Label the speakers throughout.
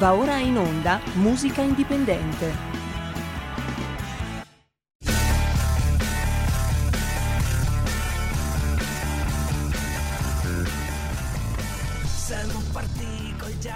Speaker 1: Va ora in onda Musica Indipendente.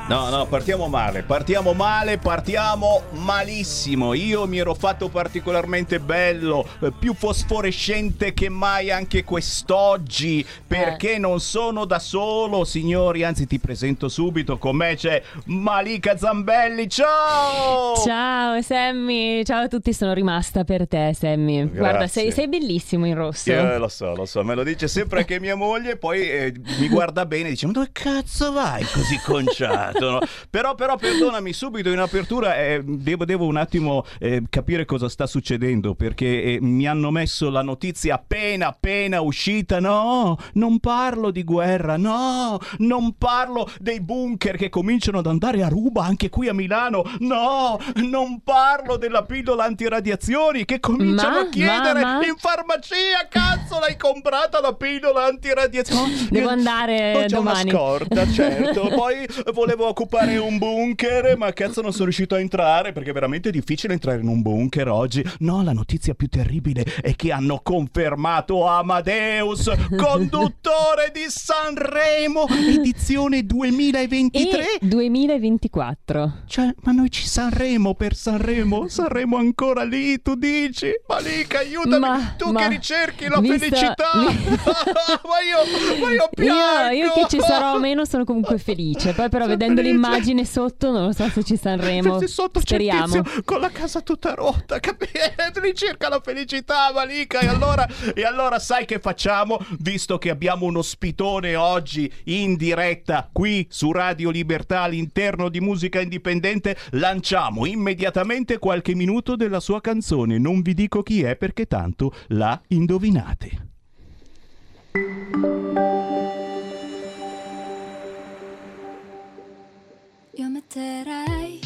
Speaker 2: No, no, partiamo male, partiamo male, partiamo malissimo. Io mi ero fatto particolarmente bello, eh, più fosforescente che mai anche quest'oggi, perché non sono da solo, signori, anzi ti presento subito, con me c'è Malika Zambelli, ciao!
Speaker 3: Ciao Sammy, ciao a tutti, sono rimasta per te Sammy. Guarda, sei, sei bellissimo in rosso.
Speaker 2: Eh, lo so, lo so, me lo dice sempre anche mia moglie, poi eh, mi guarda bene e dice, ma dove cazzo vai così conciato? No? Però, però, perdonami, subito in apertura eh, devo, devo, un attimo eh, capire cosa sta succedendo perché eh, mi hanno messo la notizia appena appena uscita. No, non parlo di guerra, no, non parlo dei bunker che cominciano ad andare a ruba anche qui a Milano. No, non parlo della pillola antiradiazioni che cominciano
Speaker 3: Ma,
Speaker 2: a chiedere
Speaker 3: ma, ma?
Speaker 2: in farmacia. Cazzo, l'hai comprata la pillola antiradiazioni?
Speaker 3: Devo andare
Speaker 2: Ho
Speaker 3: domani.
Speaker 2: una scorta, certo. Poi volevo occupare un bunker, ma cazzo non sono riuscito a entrare perché è veramente difficile entrare in un bunker oggi. No, la notizia più terribile è che hanno confermato Amadeus, conduttore di Sanremo, edizione 2023.
Speaker 3: E 2024.
Speaker 2: Cioè, ma noi ci Sanremo per Sanremo? Sanremo ancora lì, tu dici? Malika, aiutami,
Speaker 3: Ma-
Speaker 2: tu
Speaker 3: ma-
Speaker 2: che ricerchi la
Speaker 3: visto-
Speaker 2: felicità.
Speaker 3: vi-
Speaker 2: ma io, ma io
Speaker 3: Io,
Speaker 2: piango.
Speaker 3: io che ci sarò o meno sono comunque felice. Poi però
Speaker 2: Sono
Speaker 3: vedendo l'immagine sotto non lo so se ci Sanremo.
Speaker 2: Se sotto
Speaker 3: Speriamo.
Speaker 2: con la casa tutta rotta, capi- ricerca la felicità, Malika. E allora, e allora sai che facciamo? Visto che abbiamo uno spitone oggi in diretta qui su Radio Libertà all'interno di Musica Indipendente, lanciamo immediatamente qualche minuto della sua canzone. Non vi dico chi è perché tanto la indovinate.
Speaker 4: Io metterei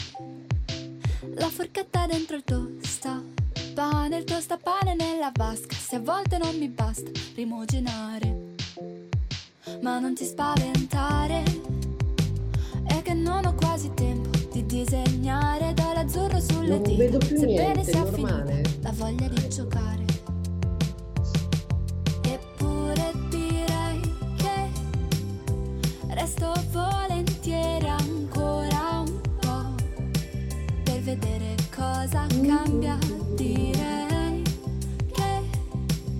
Speaker 4: la forchetta dentro il tostapane, il tostapane nella vasca. Se a volte non mi basta rimuginare, ma non ti spaventare. È che non ho quasi tempo di disegnare dall'azzurro sulle
Speaker 5: Non
Speaker 4: dita.
Speaker 5: vedo più
Speaker 4: Sebbene
Speaker 5: niente,
Speaker 4: sia
Speaker 5: normale.
Speaker 4: finita la voglia di giocare. Eppure direi che resto volentieri cambia. Direi che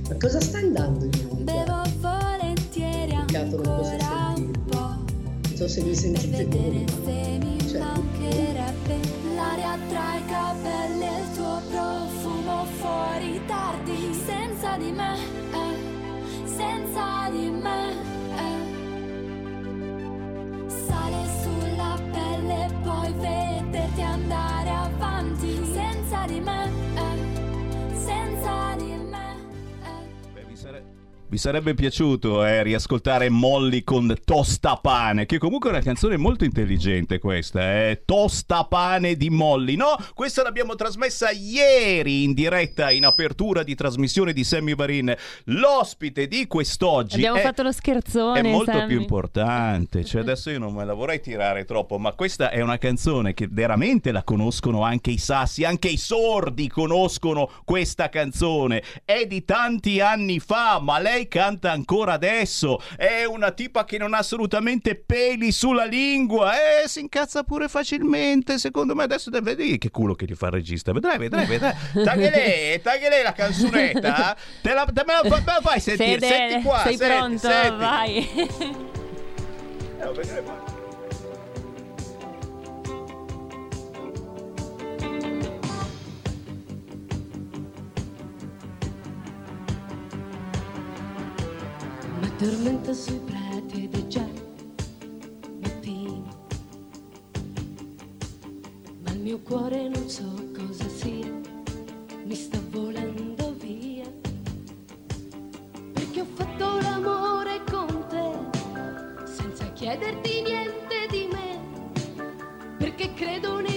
Speaker 5: Ma cosa sta andando in onda?
Speaker 4: bevo volentieri
Speaker 5: Peccato non posso
Speaker 4: ancora un po'
Speaker 5: Non so se mi sentite voi.
Speaker 4: se mi
Speaker 5: Cioè,
Speaker 4: mancherebbe l'aria tra i capelli e il tuo profumo fuori tardi senza di me eh, senza di me eh. sale sulla pelle e poi vederti andare avanti senza di me eh, senza
Speaker 2: vi sarebbe piaciuto eh, riascoltare Molly con Tostapane, che comunque è una canzone molto intelligente questa, eh? Tostapane di Molly. No, questa l'abbiamo trasmessa ieri in diretta, in apertura di trasmissione di Sammy Varin. L'ospite di quest'oggi
Speaker 3: Abbiamo
Speaker 2: è...
Speaker 3: fatto lo scherzone.
Speaker 2: È molto
Speaker 3: Sammy.
Speaker 2: più importante, cioè adesso io non me la vorrei tirare troppo, ma questa è una canzone che veramente la conoscono anche i sassi, anche i sordi conoscono questa canzone. È di tanti anni fa, ma lei canta ancora adesso. È una tipa che non ha assolutamente peli sulla lingua e si incazza pure facilmente. Secondo me adesso deve vedi che culo che gli fa il regista. Vedrai, vedrai, vedrai. Tagli lei, tagli lei la canzonetta. Te la, te me la, me la fai sentire.
Speaker 3: Fede,
Speaker 2: senti qua,
Speaker 3: sei
Speaker 2: senti,
Speaker 3: pronto?
Speaker 2: senti.
Speaker 3: Vai.
Speaker 2: Eh, vedrai,
Speaker 6: M'addormento sui prati ed è già mattino. Ma il mio cuore non so cosa sia, mi sta volando via. Perché ho fatto l'amore con te, senza chiederti niente di me. Perché credo nei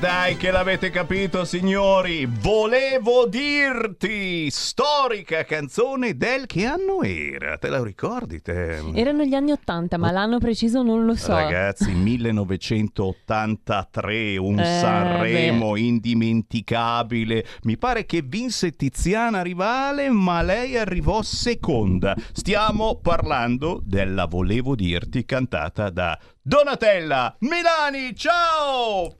Speaker 2: dai che l'avete capito signori, volevo dirti, storica canzone del che anno era, te la ricordi te?
Speaker 3: Erano gli anni Ottanta, ma l'anno preciso non lo so.
Speaker 2: Ragazzi, 1983, un
Speaker 3: Eh,
Speaker 2: Sanremo indimenticabile. Mi pare che vinse Tiziana Rivale, ma lei arrivò seconda. Stiamo parlando della Volevo dirti cantata da Donatella Milani. Ciao!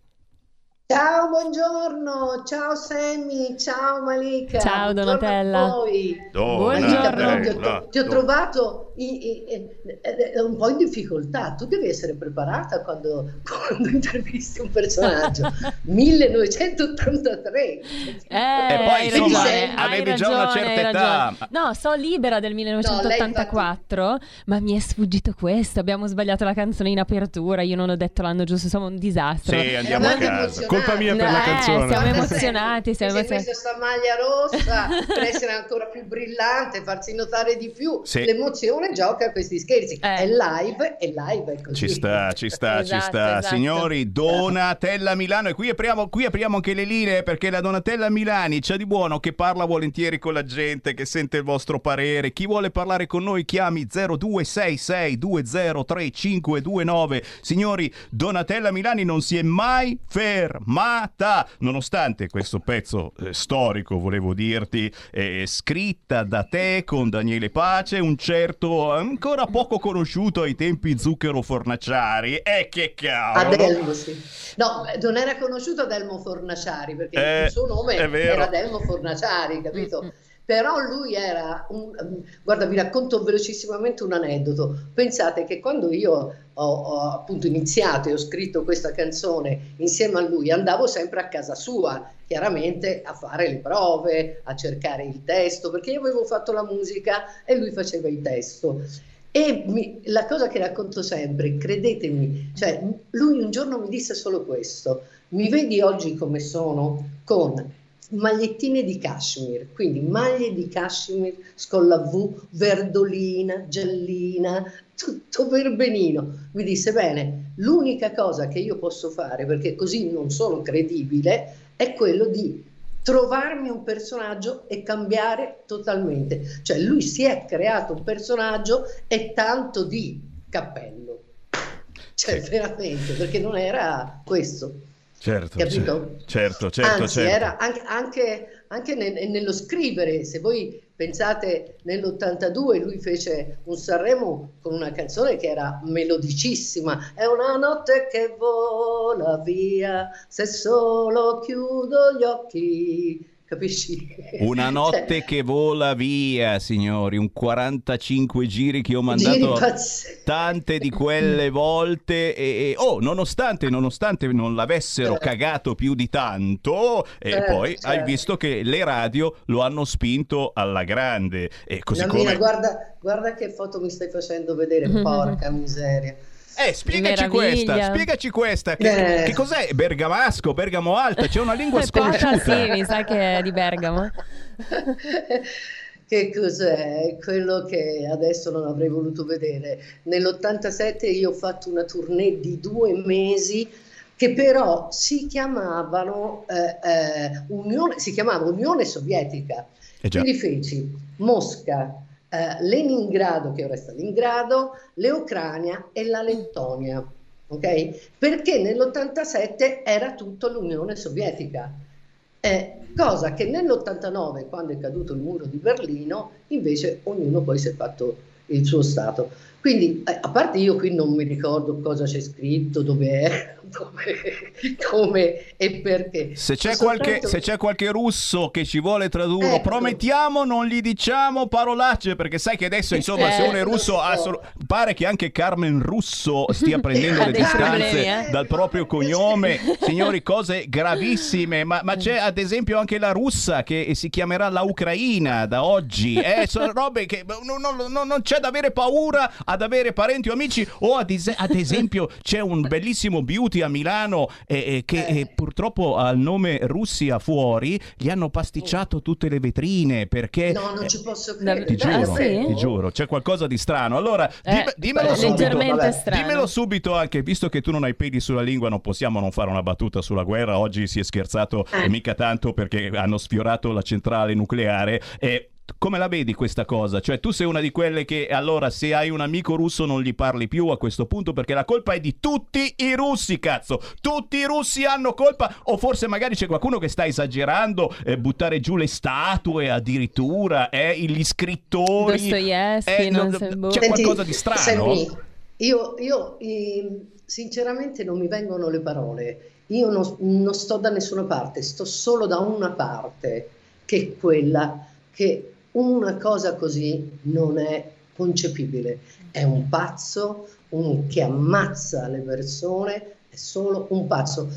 Speaker 5: Ciao, buongiorno, ciao Sammy, ciao Malika.
Speaker 3: Ciao,
Speaker 5: buongiorno
Speaker 3: Donatella.
Speaker 5: a voi.
Speaker 3: Buongiorno.
Speaker 5: Però ti ho, ti ho trovato eh, un po' in difficoltà. Tu devi essere preparata quando, quando intervisti un personaggio. 1983.
Speaker 3: Eh,
Speaker 2: E poi, insomma,
Speaker 3: ragione,
Speaker 2: avevi
Speaker 3: hai
Speaker 2: già una
Speaker 3: ragione,
Speaker 2: certa età.
Speaker 3: ragione. No, so libera del 1984, ma mi è sfuggito questo. Abbiamo sbagliato la canzone in apertura. Io non ho detto l'anno giusto, siamo un disastro.
Speaker 2: Sì, andiamo a casa.
Speaker 7: Colpa mia per la
Speaker 3: Eh,
Speaker 7: canzone.
Speaker 3: siamo emozionati, siamo emozionati.
Speaker 5: messo sta maglia rossa per essere ancora più brillante, farsi notare di più.
Speaker 2: Sì.
Speaker 5: L'emozione gioca a questi scherzi.
Speaker 3: Eh.
Speaker 5: È live, è live, è così.
Speaker 2: Ci sta, ci sta, ci
Speaker 3: Esatto,
Speaker 2: sta.
Speaker 3: esatto.
Speaker 2: Signori, Donatella Milano. E qui apriamo, qui apriamo anche le linee perché la Donatella Milani c'è di buono che parla volentieri con la gente, che sente il vostro parere. Chi vuole parlare con noi chiami 0266203529. Signori, Donatella Milani non si è mai fermata, nonostante questo pezzo eh, storico, volevo dirti, eh, scritta da te con Daniele Pace, un certo ancora poco conosciuto ai tempi Zucchero Fornaciari. E che cavolo!
Speaker 5: Adelmo, sì. No, non era conosciuto Adelmo Fornaciari perché
Speaker 2: Eh,
Speaker 5: il suo nome era Adelmo Fornaciari, capito? Però lui era un... um, Guarda, vi racconto velocissimamente un aneddoto. Pensate che quando io ho, ho appunto iniziato e ho scritto questa canzone insieme a lui, andavo sempre a casa sua, chiaramente a fare le prove, a cercare il testo, perché io avevo fatto la musica e lui faceva il testo. E mi- la cosa che racconto sempre, credetemi, cioè lui un giorno mi disse solo questo, mi vedi oggi come sono con magliettine di cashmere, quindi maglie di cashmere con la V verdolina, giallina, tutto per benino. Mi disse bene, l'unica cosa che io posso fare, perché così non sono credibile, è quello di trovarmi un personaggio e cambiare totalmente. Cioè lui si è creato un personaggio e tanto di cappello. Cioè veramente, perché non era questo.
Speaker 2: Certo,
Speaker 5: Capito?
Speaker 2: certo, certo,
Speaker 5: Anzi,
Speaker 2: certo.
Speaker 5: era anche, anche- anche nel- nello scrivere, se voi pensate nell'82 lui fece un Sanremo con una canzone che era melodicissima, è una notte che vola via, se solo chiudo gli occhi, capisci?
Speaker 2: Una notte
Speaker 5: Cioè,
Speaker 2: che vola via, signori, un 45 giri che ho mandato tante di quelle volte e, e- oh, nonostante, nonostante non l'avessero
Speaker 5: Certo.
Speaker 2: cagato più di tanto, e
Speaker 5: Certo,
Speaker 2: poi hai
Speaker 5: certo.
Speaker 2: visto che le radio lo hanno spinto alla grande e così
Speaker 5: Nannina,
Speaker 2: come
Speaker 5: guarda, guarda che foto mi stai facendo vedere, porca miseria.
Speaker 2: Eh, spiegaci
Speaker 3: Meraviglia.
Speaker 2: questa, spiegaci questa. Che,
Speaker 5: Eh.
Speaker 2: che cos'è? Bergamasco, Bergamo Alta, c'è una lingua
Speaker 3: Eh,
Speaker 2: sconosciuta.
Speaker 3: sì, mi sa che è di Bergamo.
Speaker 5: Che cos'è? Quello che adesso non avrei voluto vedere. Nell'87 io ho fatto una tournée di due mesi che però si chiamavano eh, eh, Unione, si chiamava Unione Sovietica.
Speaker 2: Eh.
Speaker 5: Quindi feci Mosca, eh, Leningrado, che ora è Stalingrado, l'Ucraina e la Lettonia. Ok? Perché nell'87 era tutto l'Unione Sovietica. Eh, cosa che nell'89, quando è caduto il muro di Berlino, invece ognuno poi si è fatto il suo Stato. Quindi, eh, a parte io qui non mi ricordo cosa c'è scritto, dove è, come e perché.
Speaker 2: Se c'è,
Speaker 5: So
Speaker 2: qualche,
Speaker 5: soltanto-
Speaker 2: se c'è qualche russo che ci vuole tradurre,
Speaker 5: Ecco.
Speaker 2: promettiamo non gli diciamo parolacce perché sai che adesso insomma se
Speaker 3: Eh,
Speaker 2: uno è
Speaker 5: lo
Speaker 2: russo
Speaker 5: so.
Speaker 2: assol- pare che anche Carmen Russo stia prendendo le distanze
Speaker 3: eh.
Speaker 2: dal proprio cognome. Signori, cose gravissime, ma, ma c'è ad esempio anche la russa che si chiamerà la Ucraina da oggi. Eh, sono robe che non, non- non- non c'è da avere paura ad avere parenti o amici o ad, es- ad esempio c'è un bellissimo beauty a Milano e che eh. purtroppo al nome Russia fuori gli hanno pasticciato tutte le vetrine perché...
Speaker 5: No, non ci posso credere.
Speaker 2: Ti giuro, ah, sì? ti giuro, c'è qualcosa di strano. Allora, eh, dimmelo, subito, dimmelo subito anche, visto che tu non hai peli sulla lingua, non possiamo non fare una battuta sulla guerra. Oggi si è scherzato eh. mica tanto perché hanno sfiorato la centrale nucleare e come la vedi questa cosa? Cioè, tu sei una di quelle che allora se hai un amico russo non gli parli più a questo punto perché la colpa è di tutti i russi, cazzo! Tutti i russi hanno colpa o forse magari c'è qualcuno che sta esagerando, eh, buttare giù le statue addirittura, eh, gli scrittori.
Speaker 3: Dostoevsky, eh, non
Speaker 2: no, c'è qualcosa di strano.
Speaker 5: Senti, io, io sinceramente non mi vengono le parole. Io non, non sto da nessuna parte, sto solo da una parte, che è quella che una cosa così non è concepibile. È un pazzo un, che ammazza le persone, è solo un pazzo.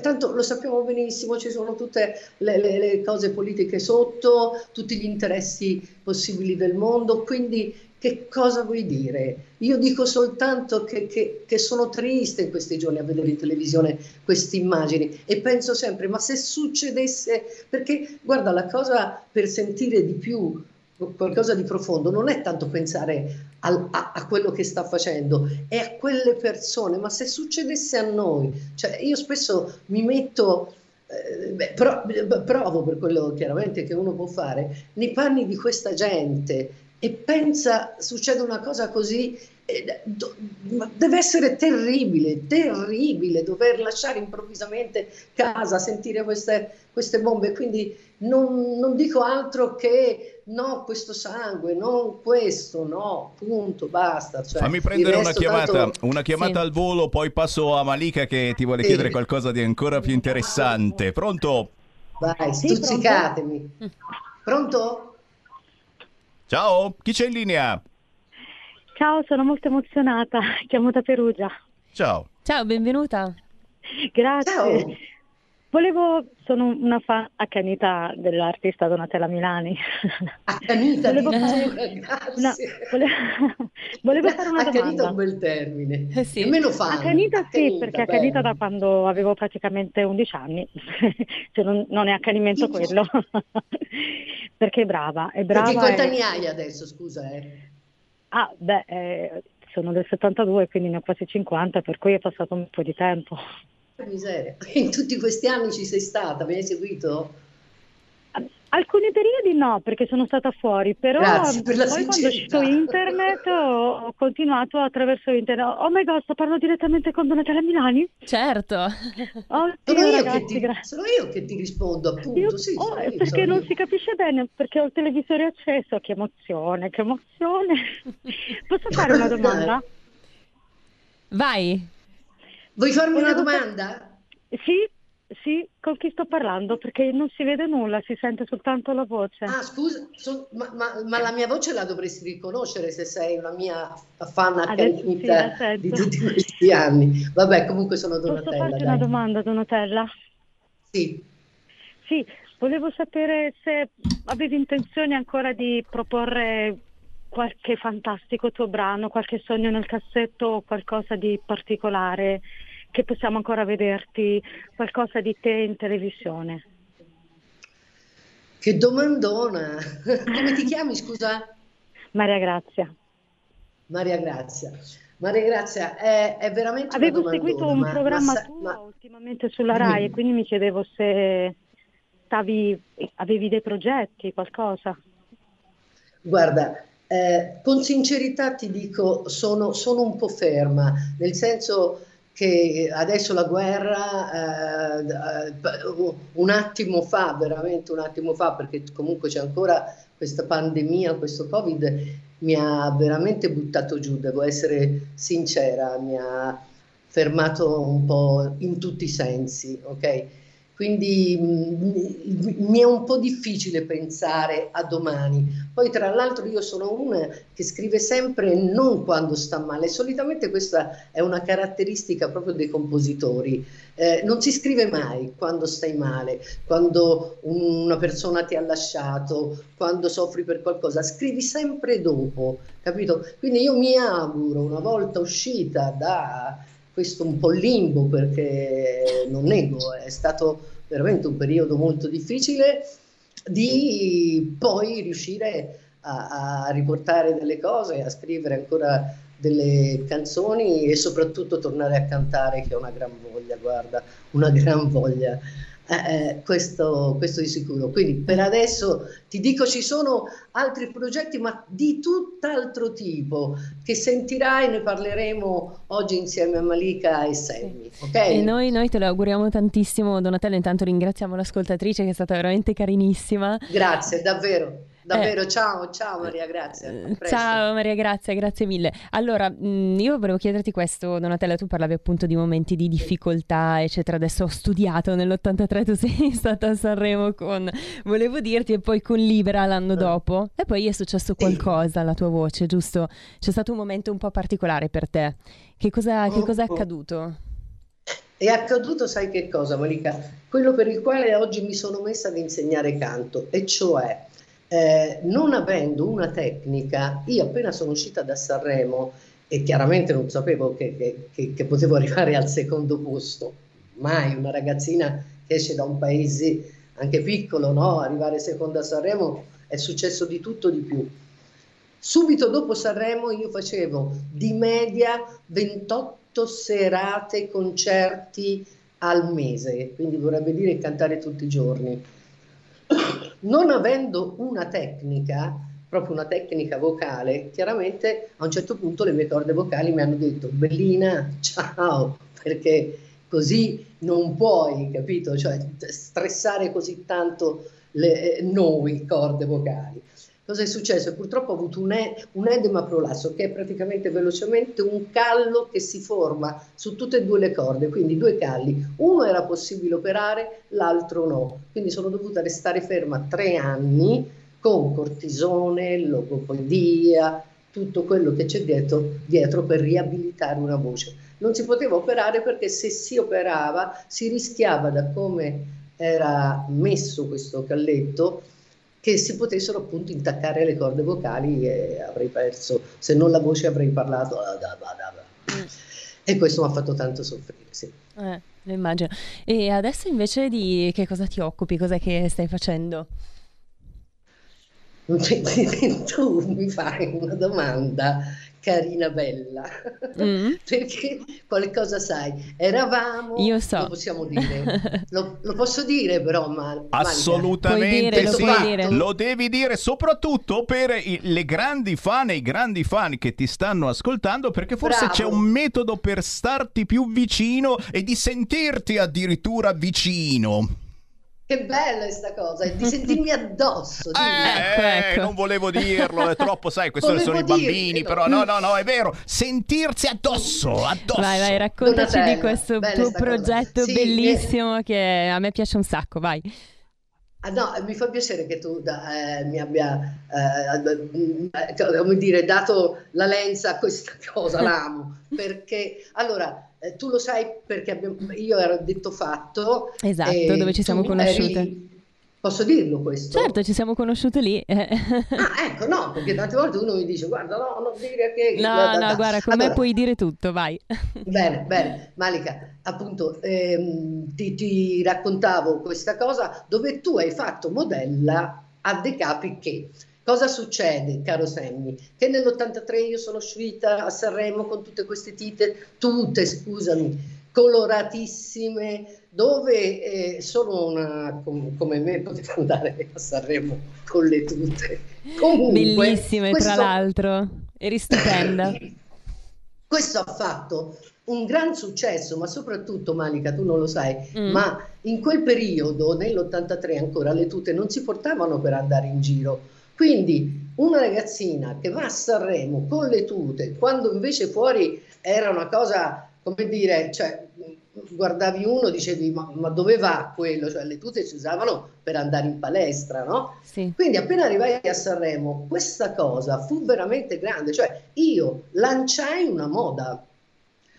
Speaker 5: tanto lo sappiamo benissimo, ci sono tutte le, le, le cose politiche sotto, tutti gli interessi possibili del mondo, quindi che cosa vuoi dire? Io dico soltanto che, che, che, sono triste in questi giorni a vedere in televisione queste immagini e penso sempre, ma se succedesse, perché guarda, la cosa per sentire di più qualcosa di profondo non è tanto pensare al, a, a, quello che sta facendo, è a quelle persone, ma se succedesse a noi, cioè io spesso mi metto... Eh, beh, pro, provo per quello chiaramente che uno può fare nei panni di questa gente e pensa succede una cosa così, eh, deve essere terribile, terribile dover lasciare improvvisamente casa, sentire queste, queste bombe. Quindi non, non, dico altro che no, questo sangue, non questo, no, punto, basta. Cioè,
Speaker 2: Fammi prendere una chiamata, tanto... una chiamata sì. al volo, poi passo a Malika che ti vuole sì. chiedere qualcosa di ancora più interessante. Pronto?
Speaker 5: Vai, stuzzicatemi. Sì, pronto? pronto?
Speaker 2: Ciao, chi c'è in linea?
Speaker 7: Ciao, sono molto emozionata, chiamo da Perugia.
Speaker 2: Ciao.
Speaker 3: Ciao, benvenuta.
Speaker 7: Grazie. Ciao. Volevo, sono una fan accanita dell'artista Donatella Milani.
Speaker 5: Accanita, volevo fare,
Speaker 7: una, volevo, volevo fare una
Speaker 5: accanita
Speaker 7: domanda.
Speaker 5: è un bel termine. Eh sì. Nemmeno fan.
Speaker 7: Accanita, accanita sì, perché accanita da quando avevo praticamente 11 anni. cioè non, non, è accanimento quello. perché è brava, è brava. Perché
Speaker 5: quanti anni hai adesso, scusa? Eh?
Speaker 7: Ah, beh, eh, sono del 72, quindi ne ho quasi 50, per cui è passato un po' di tempo.
Speaker 5: Miseria. In tutti questi anni ci sei stata, mi hai seguito?
Speaker 7: Alcuni periodi no, perché sono stata fuori, però poi quando è uscito internet ho, ho, continuato attraverso internet. Oh my god, sto parlando direttamente con Donatella Milani?
Speaker 3: Certo.
Speaker 7: Oh,
Speaker 5: sono, io ragazzi, ti, sono, io che ti, rispondo, appunto. Io, sì,
Speaker 7: oh,
Speaker 5: io,
Speaker 7: perché non io. si capisce bene, perché ho il televisore acceso. Che emozione, che emozione. Posso fare una domanda?
Speaker 3: Vai.
Speaker 5: Vuoi farmi una, domanda?
Speaker 7: Sì, sì, con chi sto parlando? Perché non si vede nulla, si sente soltanto la voce.
Speaker 5: Ah, scusa, so, ma, ma, ma, la mia voce la dovresti riconoscere se sei una mia fan accanita sì, di tutti questi anni. Vabbè, comunque sono Donatella.
Speaker 7: Posso farti
Speaker 5: dai.
Speaker 7: una domanda, Donatella?
Speaker 5: Sì.
Speaker 7: Sì, volevo sapere se avevi intenzione ancora di proporre qualche fantastico tuo brano, qualche sogno nel cassetto o qualcosa di particolare che possiamo ancora vederti, qualcosa di te in televisione?
Speaker 5: Che domandona! Come ti chiami, scusa?
Speaker 7: Maria Grazia.
Speaker 5: Maria Grazia. Maria Grazia, è, è veramente
Speaker 7: Avevo seguito un ma, programma ma, tuo ma... ultimamente sulla RAI e quindi mi chiedevo se stavi, avevi dei progetti, qualcosa.
Speaker 5: Guarda, eh, con sincerità ti dico, sono, sono, un po' ferma, nel senso che adesso la guerra, eh, un attimo fa, veramente un attimo fa, perché comunque c'è ancora questa pandemia, questo Covid, mi ha veramente buttato giù, devo essere sincera, mi ha fermato un po' in tutti i sensi, ok? Quindi mm, mi è un po' difficile pensare a domani. Poi tra l'altro io sono una che scrive sempre non quando sta male, solitamente questa è una caratteristica proprio dei compositori. Eh, non si scrive mai quando stai male, quando una persona ti ha lasciato, quando soffri per qualcosa, scrivi sempre dopo, capito? Quindi io mi auguro una volta uscita da questo un po' limbo perché non nego, è stato veramente un periodo molto difficile di poi riuscire a, a riportare delle cose, a scrivere ancora delle canzoni e soprattutto tornare a cantare che ho una gran voglia, guarda, una gran voglia. Eh, eh, questo, questo, di sicuro. Quindi per adesso ti dico ci sono altri progetti, ma di tutt'altro tipo, che sentirai, ne parleremo oggi insieme a Malika e Sammy. Okay?
Speaker 3: E noi, noi, te lo auguriamo tantissimo, Donatella. Intanto ringraziamo l'ascoltatrice che è stata veramente carinissima.
Speaker 5: Grazie, davvero. Davvero, eh, ciao, ciao Maria, grazie.
Speaker 3: Ciao Maria, grazie, grazie mille. Allora, mh, mm, io volevo chiederti questo, Donatella, tu parlavi appunto di momenti di difficoltà, eccetera. Adesso ho studiato nell'83, tu sei stata a Sanremo con, volevo dirti, e poi con Libera l'anno eh. dopo. E poi è successo qualcosa alla tua voce, giusto? C'è stato un momento un po' particolare per te. Che cosa, che cosa è oh, oh. accaduto?
Speaker 5: È accaduto, sai che cosa, Malika? Quello per il quale oggi mi sono messa ad insegnare canto, e cioè eh, non avendo una tecnica, io appena sono uscita da Sanremo e chiaramente non sapevo che, che, che, che potevo arrivare al secondo posto, mai una ragazzina che esce da un paese anche piccolo, no? arrivare seconda a Sanremo è successo di tutto di più. Subito dopo Sanremo io facevo di media 28 serate concerti al mese, quindi vorrebbe dire cantare tutti i giorni non avendo una tecnica, proprio una tecnica vocale, chiaramente a un certo punto le mie corde vocali mi hanno detto Bellina, ciao, perché così non puoi, capito? Cioè stressare così tanto le, eh, noi corde vocali. Cosa è successo? Purtroppo ho avuto un, e- un edema prolasso, che è praticamente velocemente un callo che si forma su tutte e due le corde, quindi due calli. Uno era possibile operare, l'altro no. Quindi sono dovuta restare ferma tre anni con cortisone, logopedia, tutto quello che c'è dietro, dietro per riabilitare una voce. Non si poteva operare perché se si operava si rischiava da come era messo questo calletto che si potessero appunto intaccare le corde vocali e avrei perso, se non la voce avrei parlato. Mm. E questo mi ha fatto tanto soffrire, sì.
Speaker 3: Eh, lo immagino. E adesso invece di che cosa ti occupi? Cos'è che stai facendo?
Speaker 5: tu mi fai una domanda carina bella. Mm. perché qualcosa sai eravamo
Speaker 3: io so.
Speaker 5: lo possiamo dire. Lo, lo posso dire però ma
Speaker 2: assolutamente dire, sì. lo, lo, devi dire soprattutto per i, le grandi fan e i grandi fan che ti stanno ascoltando perché forse Bravo. c'è un metodo per starti più vicino e di sentirti addirittura vicino
Speaker 5: che bella questa cosa, di sentirmi addosso.
Speaker 2: Eh, ecco, ecco. Non volevo dirlo, è troppo, sai, questi sono i bambini, però no, no, no, è vero, sentirsi addosso, addosso.
Speaker 3: Vai, vai, raccontaci di questo tuo progetto sì, bellissimo che... che a me piace un sacco, vai.
Speaker 5: Ah, no, mi fa piacere che tu eh, mi abbia, eh, come dire, dato la lenza a questa cosa, l'amo, perché allora eh, tu lo sai perché abbiamo, io ero detto fatto.
Speaker 3: Esatto, dove ci siamo conosciute. Eri,
Speaker 5: Posso dirlo questo?
Speaker 3: Certo, ci siamo conosciute lì.
Speaker 5: ah, ecco, no, perché tante volte uno mi dice, guarda, no, non dire che...
Speaker 3: No, da, da, no, guarda, con allora, me puoi dire tutto, vai.
Speaker 5: bene, bene. Malika, appunto, ehm, ti, ti, raccontavo questa cosa dove tu hai fatto modella a dei capi che... Cosa succede, caro Sammy? Che nell'83 io sono uscita a Sanremo con tutte queste tite, tutte, scusami, coloratissime, dove eh, solo una com- come me poteva andare a Sanremo con le tute.
Speaker 3: Comunque, Bellissime, questo... tra l'altro, eri stupenda.
Speaker 5: questo ha fatto un gran successo, ma soprattutto Malika, tu non lo sai, mm. ma in quel periodo, nell'83 ancora, le tute non si portavano per andare in giro quindi una ragazzina che va a Sanremo con le tute, quando invece fuori era una cosa, come dire, cioè, guardavi uno, dicevi ma, ma, dove va quello? Cioè le tute si usavano per andare in palestra, no?
Speaker 3: Sì.
Speaker 5: Quindi appena arrivai a Sanremo, questa cosa fu veramente grande, cioè io lanciai una moda,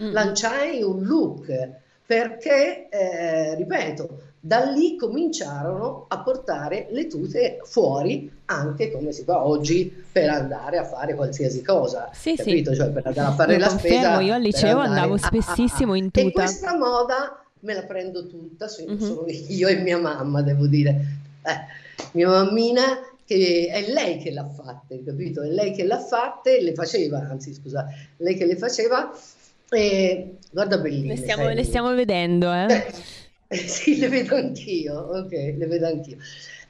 Speaker 5: mm. lanciai un look, perché, eh, ripeto, da lì cominciarono a portare le tute fuori anche come si fa oggi per andare a fare qualsiasi cosa,
Speaker 3: Sì,
Speaker 5: capito?
Speaker 3: sì.
Speaker 5: Cioè per andare a fare
Speaker 3: Lo
Speaker 5: la
Speaker 3: confermo,
Speaker 5: spesa.
Speaker 3: io al liceo
Speaker 5: andare
Speaker 3: andavo
Speaker 5: a- a- a-
Speaker 3: spessissimo in
Speaker 5: E
Speaker 3: tuta.
Speaker 5: questa moda me la prendo tutta, sono,
Speaker 3: Mhm.
Speaker 5: sono io e mia mamma, devo dire. Eh, mia mammina che è lei che l'ha fatta, capito? È lei che l'ha fatta e le faceva, anzi scusa, lei che le faceva. E guarda belline.
Speaker 3: Le stiamo,
Speaker 5: sai.
Speaker 3: le stiamo vedendo, eh.
Speaker 5: Eh, sì, le vedo anch'io, ok, le vedo anch'io.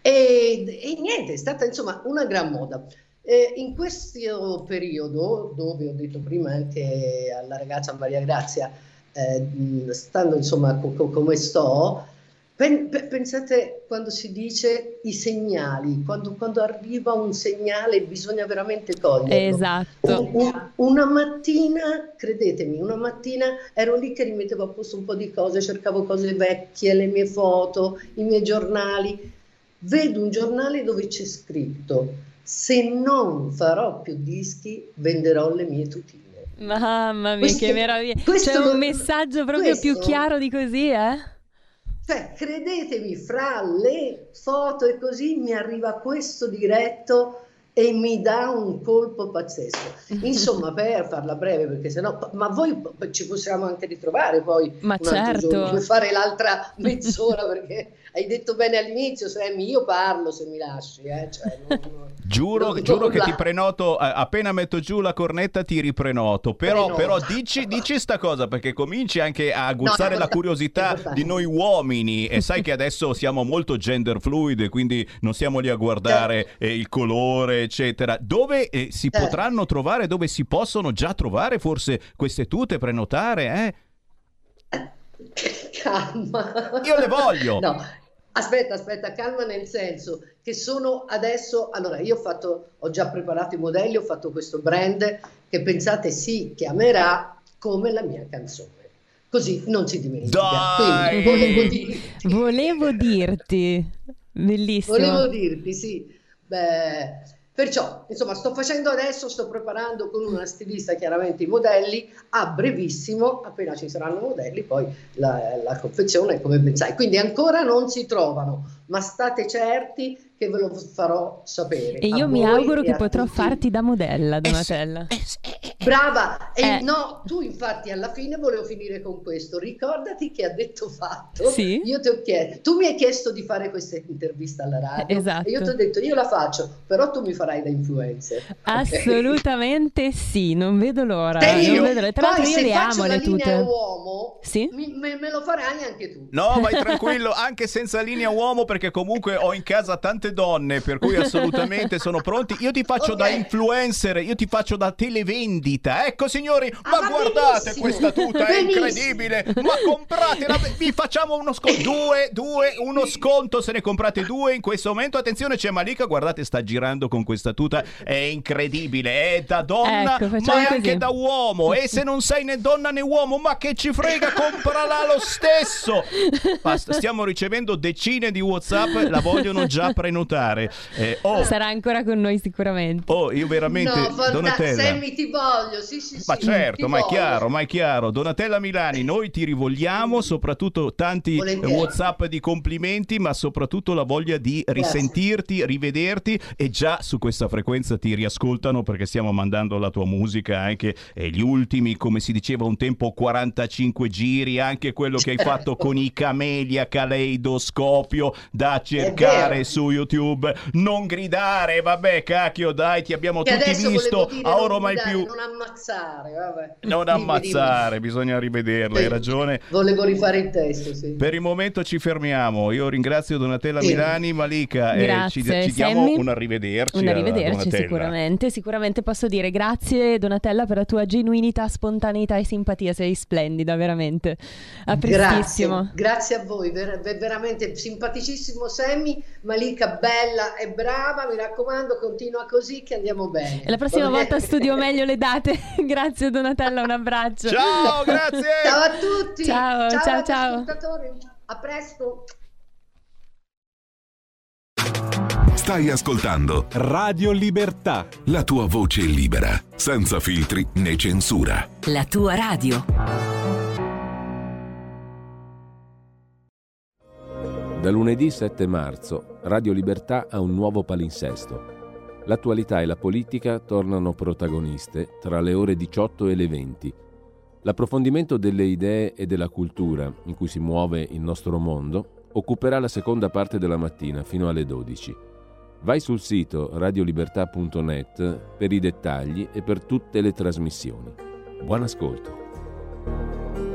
Speaker 5: E, e niente, è stata insomma una gran moda. Eh, in questo periodo, dove ho detto prima anche alla ragazza Maria Grazia, eh, stando insomma co- co- come sto, pensate quando si dice i segnali, quando, quando arriva un segnale bisogna veramente coglierlo.
Speaker 3: Esatto.
Speaker 5: Un- una mattina, credetemi, una mattina ero lì che rimettevo a posto un po' di cose, cercavo cose vecchie, le mie foto, i miei giornali. Vedo un giornale dove c'è scritto: Se non farò più dischi, venderò le mie tutine.
Speaker 3: Mamma mia,
Speaker 5: Questo-
Speaker 3: che meraviglia.
Speaker 5: questo
Speaker 3: C'è un messaggio proprio più
Speaker 5: questo-
Speaker 3: chiaro di così, eh?
Speaker 5: Cioè, credetemi, fra le foto e così mi arriva questo diretto e mi dà un colpo pazzesco. Insomma, per farla breve, perché sennò, ma voi ci possiamo anche ritrovare poi
Speaker 3: Ma certo.
Speaker 5: giorno fare l'altra mezz'ora, perché hai detto bene all'inizio, Sammy, io parlo se mi lasci, eh, cioè, non-
Speaker 2: Giuro,
Speaker 5: non-
Speaker 2: giuro che ti prenoto, eh, appena metto giù la cornetta ti riprenoto, però,
Speaker 5: Prenoto.
Speaker 2: però dici, dici sta cosa perché cominci anche a aguzzare
Speaker 5: No,
Speaker 2: la curiosità di noi uomini e sai che adesso siamo molto gender fluid e quindi non siamo lì a guardare eh, il colore eccetera. Dove eh, si
Speaker 5: Eh.
Speaker 2: potranno trovare, dove si possono già trovare forse queste tute, prenotare? Eh?
Speaker 5: Calma.
Speaker 2: Io le voglio.
Speaker 5: No, aspetta, aspetta, calma nel senso che sono adesso, allora io ho fatto, ho già preparato i modelli, ho fatto questo brand che pensate si chiamerà come la mia canzone. Così non si dimentica.
Speaker 2: Dai!
Speaker 5: Quindi volevo dirti,
Speaker 3: Volevo dirti. Bellissimo.
Speaker 5: volevo dirti, sì. Beh, perciò, insomma, sto facendo adesso, sto preparando con una stilista chiaramente i modelli, a brevissimo, appena ci saranno modelli, poi la, la confezione come pensai. Quindi ancora non si trovano, ma state certi che ve lo farò sapere.
Speaker 3: E io mi auguro che potrò
Speaker 5: tutti.
Speaker 3: farti da modella, Donatella.
Speaker 5: Brava, e
Speaker 3: Eh.
Speaker 5: no, tu infatti alla fine volevo finire con questo. Ricordati che ha detto fatto.
Speaker 3: Sì.
Speaker 5: Io ti ho chiesto, tu mi hai chiesto di fare questa intervista alla radio.
Speaker 3: Esatto.
Speaker 5: E io ti ho detto, io la faccio, però tu mi farai da influencer.
Speaker 3: Assolutamente sì, non vedo l'ora.
Speaker 5: Te
Speaker 3: non
Speaker 5: io,
Speaker 3: vedo l'ora. Tra l'altro io
Speaker 5: se
Speaker 3: le
Speaker 5: faccio
Speaker 3: amo
Speaker 5: la
Speaker 3: le
Speaker 5: linea
Speaker 3: tute.
Speaker 5: uomo,
Speaker 3: Sì?
Speaker 5: mi- me, me lo farai anche tu.
Speaker 2: No, vai tranquillo, anche senza linea uomo, perché comunque ho in casa tante donne, per cui assolutamente sono pronti. Io ti faccio
Speaker 5: Ok.
Speaker 2: da influencer, io ti faccio da televendita. Ecco, signori,
Speaker 5: Ah,
Speaker 2: ma
Speaker 5: va
Speaker 2: guardate
Speaker 5: benissimo.
Speaker 2: questa tuta, è
Speaker 5: Benissimo.
Speaker 2: incredibile. Ma compratela, vi facciamo uno sconto. Due, due, uno sconto se ne comprate due in questo momento. Attenzione, c'è Malika, guardate, sta girando con questa tuta, è incredibile, è da donna,
Speaker 3: Ecco,
Speaker 2: ma è anche da uomo. E se non sei né donna né uomo, ma che ci frega, comprala lo stesso. Basta, stiamo ricevendo decine di WhatsApp, la vogliono già prenotare. Eh, oh,
Speaker 3: Sarà ancora con noi sicuramente.
Speaker 2: oh, io veramente,
Speaker 5: no, fanta-
Speaker 2: Donatella.
Speaker 5: Sammy, ti voglio, sì, sì, sì.
Speaker 2: Ma certo, ma è chiaro, ma è chiaro. Donatella Milani, noi ti rivogliamo, soprattutto tanti
Speaker 5: Volentieri.
Speaker 2: WhatsApp di complimenti, ma soprattutto la voglia di risentirti, rivederti e già su questa frequenza ti riascoltano perché stiamo mandando la tua musica anche eh, gli ultimi, come si diceva un tempo 45 giri, anche quello che hai
Speaker 5: Certo.
Speaker 2: fatto con i Camelia Caleidoscopio da cercare su YouTube. Non gridare, vabbè, cacchio, dai, ti abbiamo
Speaker 5: Che
Speaker 2: tutti visto a oro mai più.
Speaker 5: Non ammazzare, vabbè.
Speaker 2: Non
Speaker 5: Dimmi,
Speaker 2: ammazzare, bisogna rivederla, hai ragione.
Speaker 5: Volevo rifare il testo, sì.
Speaker 2: Per il momento ci fermiamo. Io ringrazio Donatella
Speaker 5: Sì.
Speaker 2: Milani, Malika e
Speaker 3: Grazie,
Speaker 2: ci, ci diamo
Speaker 3: Sammy.
Speaker 2: un arrivederci.
Speaker 3: Un arrivederci sicuramente, sicuramente posso dire grazie Donatella per la tua genuinità, spontaneità e simpatia, sei splendida veramente. A prestissimo.
Speaker 5: Grazie, grazie a voi, ver- ver- veramente simpaticissimo Sammy, Malika bella e brava, mi raccomando continua così che andiamo bene.
Speaker 3: E la prossima volta studio meglio le date. grazie Donatella, un abbraccio.
Speaker 2: Ciao, grazie.
Speaker 5: Ciao a tutti.
Speaker 3: Ciao, ciao, ciao.
Speaker 5: ascoltatori. A presto.
Speaker 8: Stai ascoltando
Speaker 9: Radio Libertà.
Speaker 8: la tua voce libera, senza filtri né censura.
Speaker 1: La tua radio.
Speaker 9: Da lunedì 7 marzo Radio Libertà ha un nuovo palinsesto. L'attualità e la politica tornano protagoniste tra le ore 18 e le 20. L'approfondimento delle idee e della cultura in cui si muove il nostro mondo occuperà la seconda parte della mattina fino alle 12. Vai sul sito radiolibertà.net per i dettagli e per tutte le trasmissioni. Buon ascolto.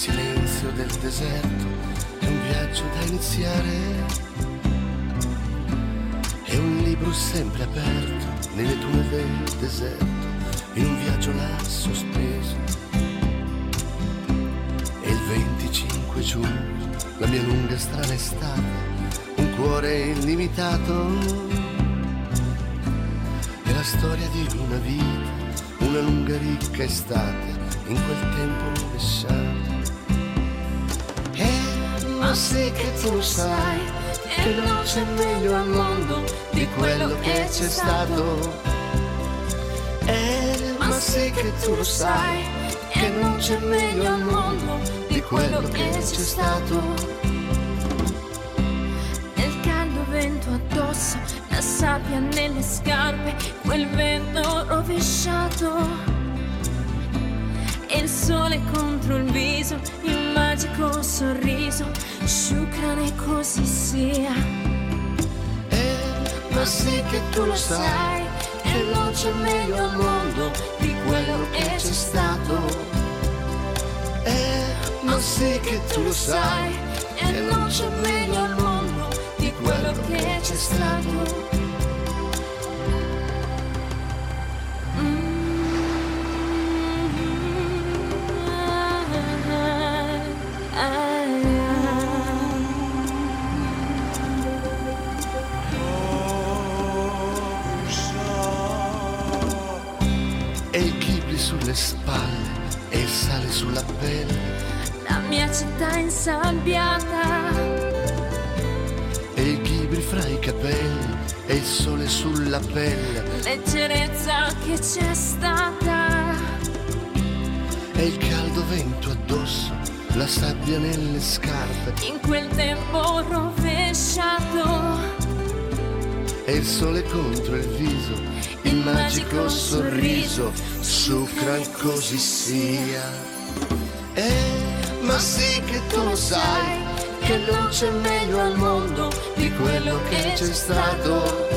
Speaker 10: silenzio del deserto è un viaggio da iniziare. È un libro sempre aperto nelle tue del deserto, in un viaggio là sospeso. E il 25 giugno, la mia lunga strana estate, un cuore illimitato. È la storia di una vita, una lunga ricca estate, in quel tempo rovesciato c'è stato. Eh, ma sì che tu sai, che non c'è meglio al mondo di quello che c'è stato.
Speaker 6: Nel caldo vento addosso, la sabbia nelle scarpe, quel vento rovesciato. E il sole contro il viso, il magico sorriso, sciucrane così sia
Speaker 10: ma sì che tu lo sai, che non c'è meglio al mondo di quello che c'è stato. Eh, ma sì che tu lo sai, che non c'è meglio al mondo di quello che c'è stato. Sulle spalle e il sale sulla pelle.
Speaker 6: La mia città insabbiata.
Speaker 10: E i ghibri fra i capelli e il sole sulla pelle.
Speaker 6: Leggerezza che c'è stata.
Speaker 10: E il caldo vento addosso, la sabbia nelle scarpe.
Speaker 6: In quel tempo rovesciato.
Speaker 10: E il sole contro il viso il magico sorriso sucran così sia. Eh, ma sì che tu lo sai, che non c'è meglio al mondo di quello che c'è stato.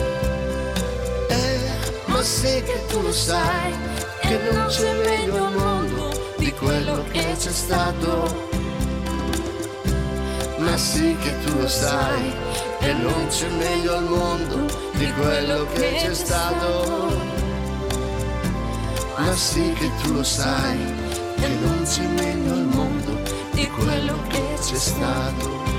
Speaker 10: Eh, ma sì che tu lo sai, che non c'è meglio al mondo di quello che c'è stato. Ma sì che tu lo sai, che non c'è meglio al mondo di quello che c'è stato. Ma sì che tu lo sai, che non c'è meglio al mondo di quello che c'è stato.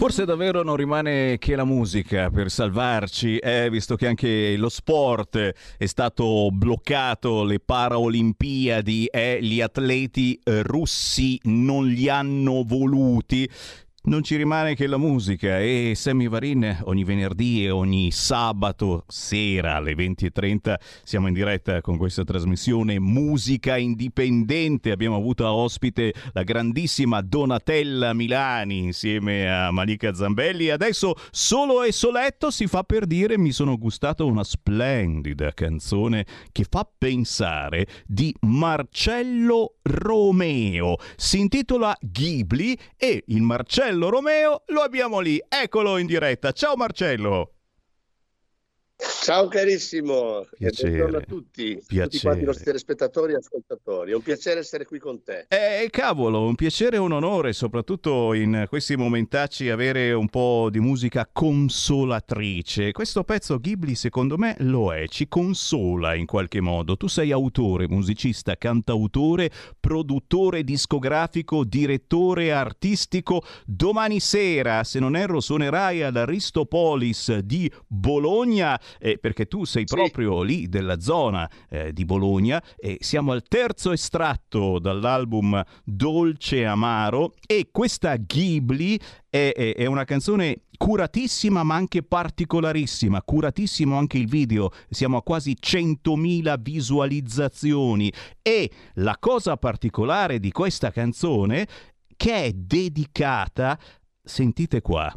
Speaker 2: Forse davvero non rimane che la musica per salvarci, eh, visto che anche lo sport è stato bloccato, le Paraolimpiadi e eh, gli atleti eh, russi non li hanno voluti. Non ci rimane che la musica e Sammy Varin ogni venerdì e ogni sabato sera alle 20.30 siamo in diretta con questa trasmissione Musica Indipendente. Abbiamo avuto a ospite la grandissima Donatella Milani insieme a Malika Zambelli. Adesso solo e soletto si fa per dire mi sono gustato una splendida canzone che fa pensare di Marcello Romeo. Si intitola Ghibli e il Marcello Marcello Romeo lo abbiamo lì, eccolo in diretta. Ciao Marcello.
Speaker 11: Ciao carissimo,
Speaker 2: piacere.
Speaker 11: buongiorno a tutti,
Speaker 2: piacere.
Speaker 11: tutti quanti i nostri telespettatori e ascoltatori. È un piacere essere qui con te.
Speaker 2: Eh, cavolo, un piacere e un onore, soprattutto in questi momentacci, avere un po' di musica consolatrice. Questo pezzo Ghibli, secondo me, lo è, ci consola in qualche modo. Tu sei autore, musicista, cantautore, produttore discografico, direttore artistico. Domani sera, se non erro, suonerai all'Aristopolis di Bologna eh, perché tu sei sì. proprio lì della zona eh, di Bologna e siamo al terzo estratto dall'album Dolce Amaro e questa Ghibli è, è, è una canzone curatissima ma anche particolarissima, curatissimo anche il video, siamo a quasi 100.000 visualizzazioni e la cosa particolare di questa canzone che è dedicata, sentite qua,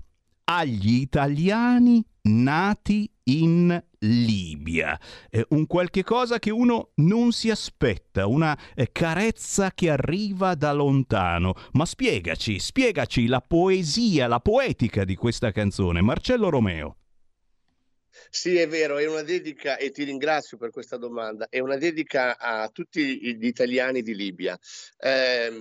Speaker 2: agli italiani nati in Libia. Eh, un qualche cosa che uno non si aspetta, una eh, carezza che arriva da lontano. Ma spiegaci, spiegaci la poesia, la poetica di questa canzone. Marcello Romeo.
Speaker 11: Sì, è vero, è una dedica, e ti ringrazio per questa domanda, è una dedica a tutti gli italiani di Libia. Eh,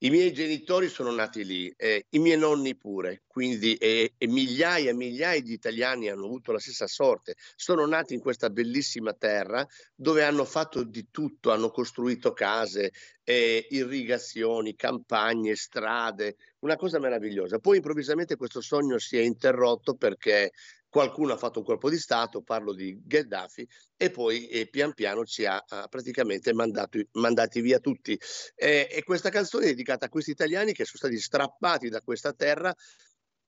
Speaker 11: i miei genitori sono nati lì, eh, i miei nonni pure, quindi e, e, migliaia e migliaia di italiani hanno avuto la stessa sorte. Sono nati in questa bellissima terra dove hanno fatto di tutto, hanno costruito case, eh, irrigazioni, campagne, strade, una cosa meravigliosa. Poi improvvisamente questo sogno si è interrotto perché qualcuno ha fatto un colpo di Stato, parlo di Gheddafi, e poi eh, pian piano ci ha, praticamente mandato, mandati via tutti. Eh, e questa canzone è dedicata a questi italiani che sono stati strappati da questa terra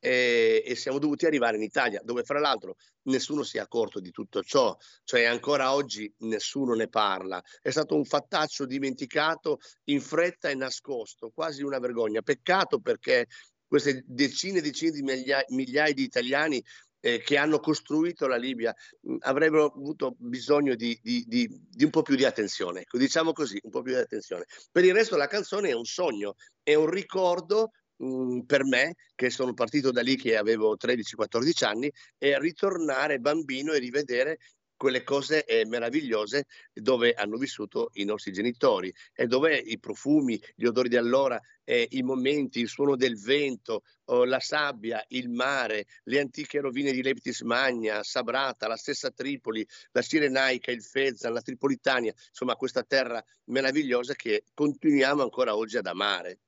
Speaker 11: e, e, siamo dovuti arrivare in Italia, dove fra l'altro nessuno si è accorto di tutto ciò, cioè ancora oggi nessuno ne parla. È stato un fattaccio dimenticato in fretta e nascosto, quasi una vergogna. Peccato perché queste decine e decine di migliaia, migliaia di italiani eh, che hanno costruito la Libia mh, avrebbero avuto bisogno di, di, di, di, un po' più di attenzione, ecco, diciamo così, un po' più di attenzione. Per il resto la canzone è un sogno, è un ricordo mh, per me, che sono partito da lì che avevo 13-14 anni, è ritornare bambino e rivedere quelle cose eh, meravigliose dove hanno vissuto i nostri genitori e dove i profumi, gli odori di allora, eh, i momenti, il suono del vento, oh, la sabbia, il mare, le antiche rovine di Leptis Magna, Sabrata, la stessa Tripoli, la Sirenaica, il Fezzan, la Tripolitania, insomma questa terra meravigliosa che continuiamo ancora oggi ad amare.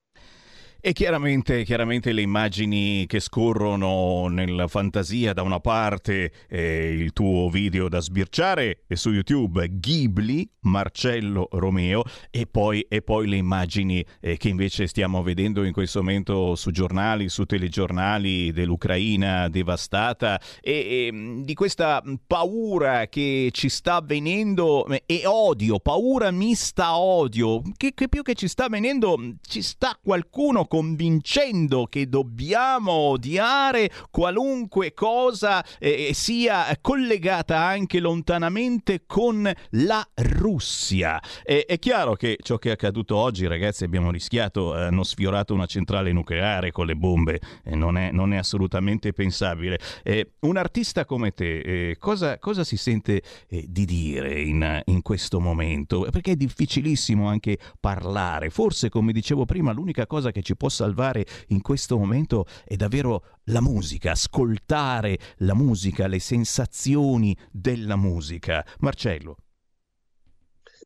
Speaker 2: E chiaramente, chiaramente, le immagini che scorrono nella fantasia, da una parte eh, il tuo video da sbirciare e su YouTube Ghibli, Marcello Romeo, e poi, e poi le immagini eh, che invece stiamo vedendo in questo momento su giornali, su telegiornali dell'Ucraina devastata. E, e di questa paura che ci sta avvenendo e odio, paura mista odio, che, che più che ci sta avvenendo ci sta qualcuno convincendo che dobbiamo odiare qualunque cosa eh, sia collegata anche lontanamente con la Russia. Eh, è chiaro che ciò che è accaduto oggi, ragazzi, abbiamo rischiato, eh, hanno sfiorato una centrale nucleare con le bombe, non è, non, è, assolutamente pensabile. Eh, un artista come te, eh, cosa, cosa, si sente eh, di dire in, in questo momento? Perché è difficilissimo anche parlare. Forse, come dicevo prima, l'unica cosa che ci può salvare in questo momento è davvero la musica, ascoltare la musica, le sensazioni della musica. Marcello.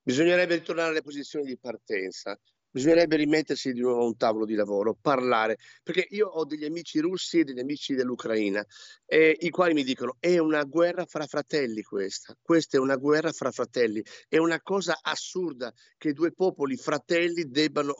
Speaker 11: Bisognerebbe ritornare alle posizioni di partenza. bisognerebbe rimettersi di nuovo a un tavolo di lavoro, parlare, perché io ho degli amici russi e degli amici dell'Ucraina, eh, i quali mi dicono è una guerra fra fratelli questa, questa è una guerra fra fratelli, è una cosa assurda che due popoli fratelli debbano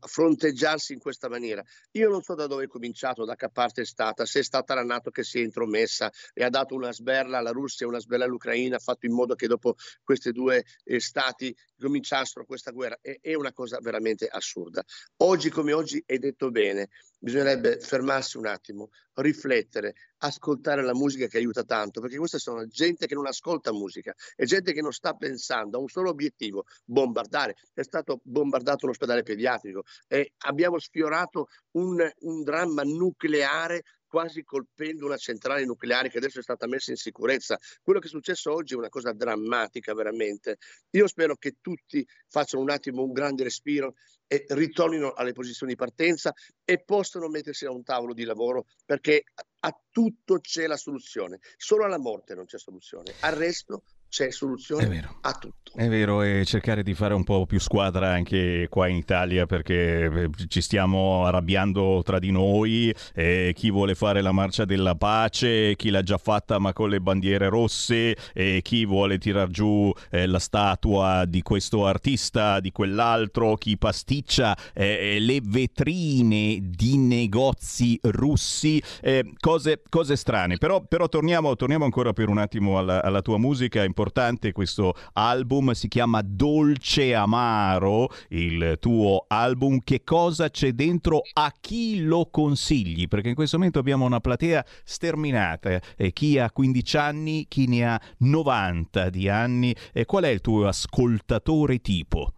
Speaker 11: fronteggiarsi in questa maniera. Io non so da dove è cominciato, da che parte è stata, se è stata la Nato che si è intromessa e ha dato una sberla alla Russia una sberla all'Ucraina, ha fatto in modo che dopo questi due eh, stati cominciassero questa guerra. È, è una cosa veramente assurda. Oggi come oggi è detto bene, bisognerebbe fermarsi un attimo, riflettere, ascoltare la musica che aiuta tanto, perché questa sono gente che non ascolta musica, è gente che non sta pensando a un solo obiettivo, bombardare. È stato bombardato un ospedale pediatrico e abbiamo sfiorato un, un dramma nucleare quasi colpendo una centrale nucleare che adesso è stata messa in sicurezza. Quello che è successo oggi è una cosa drammatica veramente. Io spero che tutti facciano un attimo un grande respiro e ritornino alle posizioni di partenza e possano mettersi a un tavolo di lavoro perché a tutto c'è la soluzione. Solo alla morte non c'è soluzione. Al resto c'è soluzione a tutto.
Speaker 2: È vero, e cercare di fare un po' più squadra anche qua in Italia perché eh, ci stiamo arrabbiando tra di noi, eh, chi vuole fare la marcia della pace, chi l'ha già fatta ma con le bandiere rosse, e chi vuole tirar giù eh, la statua di questo artista, di quell'altro, chi pasticcia eh, le vetrine di negozi russi, eh, cose, cose, strane. Però, però torniamo, torniamo, ancora per un attimo alla, alla tua musica. È importante questo album, si chiama Dolce Amaro, il tuo album. Che cosa c'è dentro? A chi lo consigli? Perché in questo momento abbiamo una platea sterminata. Eh, chi ha 15 anni, chi ne ha 90 di anni. Eh, qual è il tuo ascoltatore tipo?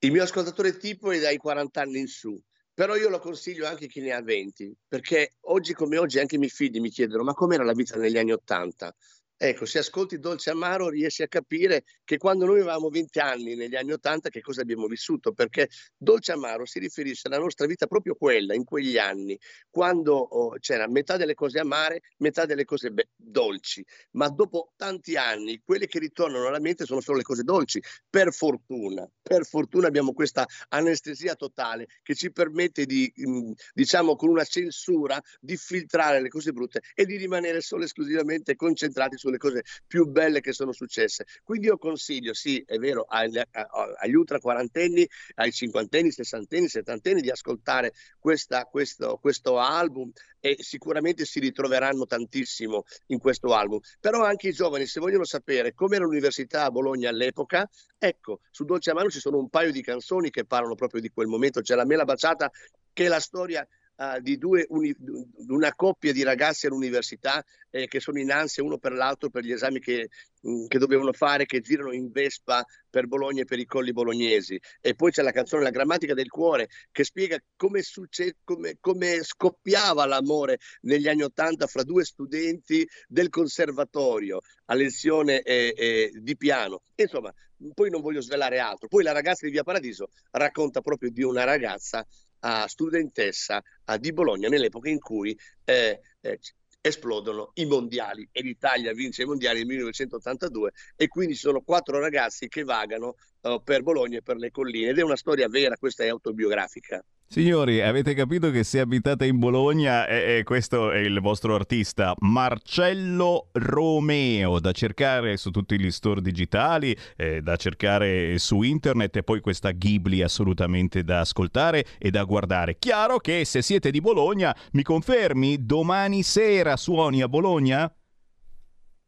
Speaker 11: Il mio ascoltatore tipo è dai 40 anni in su però io lo consiglio anche chi ne ha 20, perché oggi come oggi anche i miei figli mi chiedono ma com'era la vita negli anni 80? Ecco, se ascolti Dolce Amaro riesci a capire che quando noi avevamo 20 anni negli anni 80 che cosa abbiamo vissuto, perché Dolce Amaro si riferisce alla nostra vita proprio quella, in quegli anni, quando oh, c'era metà delle cose amare, metà delle cose be- dolci, ma dopo tanti anni quelle che ritornano alla mente sono solo le cose dolci, per fortuna, per fortuna abbiamo questa anestesia totale che ci permette di, mm, diciamo, con una censura, di filtrare le cose brutte e di rimanere solo esclusivamente concentrati su sulle cose più belle che sono successe. Quindi io consiglio, sì, è vero, agli, agli ultra quarantenni, ai cinquantenni, sessantenni, settantenni di ascoltare questa, questo, questo album e sicuramente si ritroveranno tantissimo in questo album. Però anche i giovani, se vogliono sapere com'era l'università a Bologna all'epoca, ecco, su Dolce Amaro ci sono un paio di canzoni che parlano proprio di quel momento. C'è La Mela Baciata, che è la storia uh, di uni, una coppia di ragazzi all'università eh, che sono in ansia uno per l'altro per gli esami che, mh, mm, che, dovevano fare, che girano in Vespa per Bologna e per i colli bolognesi. E poi c'è la canzone La grammatica del cuore che spiega come, succe- come, come scoppiava l'amore negli anni Ottanta fra due studenti del conservatorio a lezione eh, eh, di piano. Insomma, poi non voglio svelare altro. Poi la ragazza di Via Paradiso racconta proprio di una ragazza a studentessa di Bologna nell'epoca in cui eh, eh, esplodono i mondiali e l'Italia vince i mondiali nel 1982 e quindi ci sono quattro ragazzi che vagano uh, per Bologna e per le colline ed è una storia vera, questa è autobiografica.
Speaker 2: Signori, avete capito che se abitate in Bologna, e, e questo è il vostro artista, Marcello Romeo, da cercare su tutti gli store digitali, eh, da cercare su internet e poi questa Ghibli assolutamente da ascoltare e da guardare. Chiaro che se siete di Bologna, mi confermi, domani sera suoni a Bologna?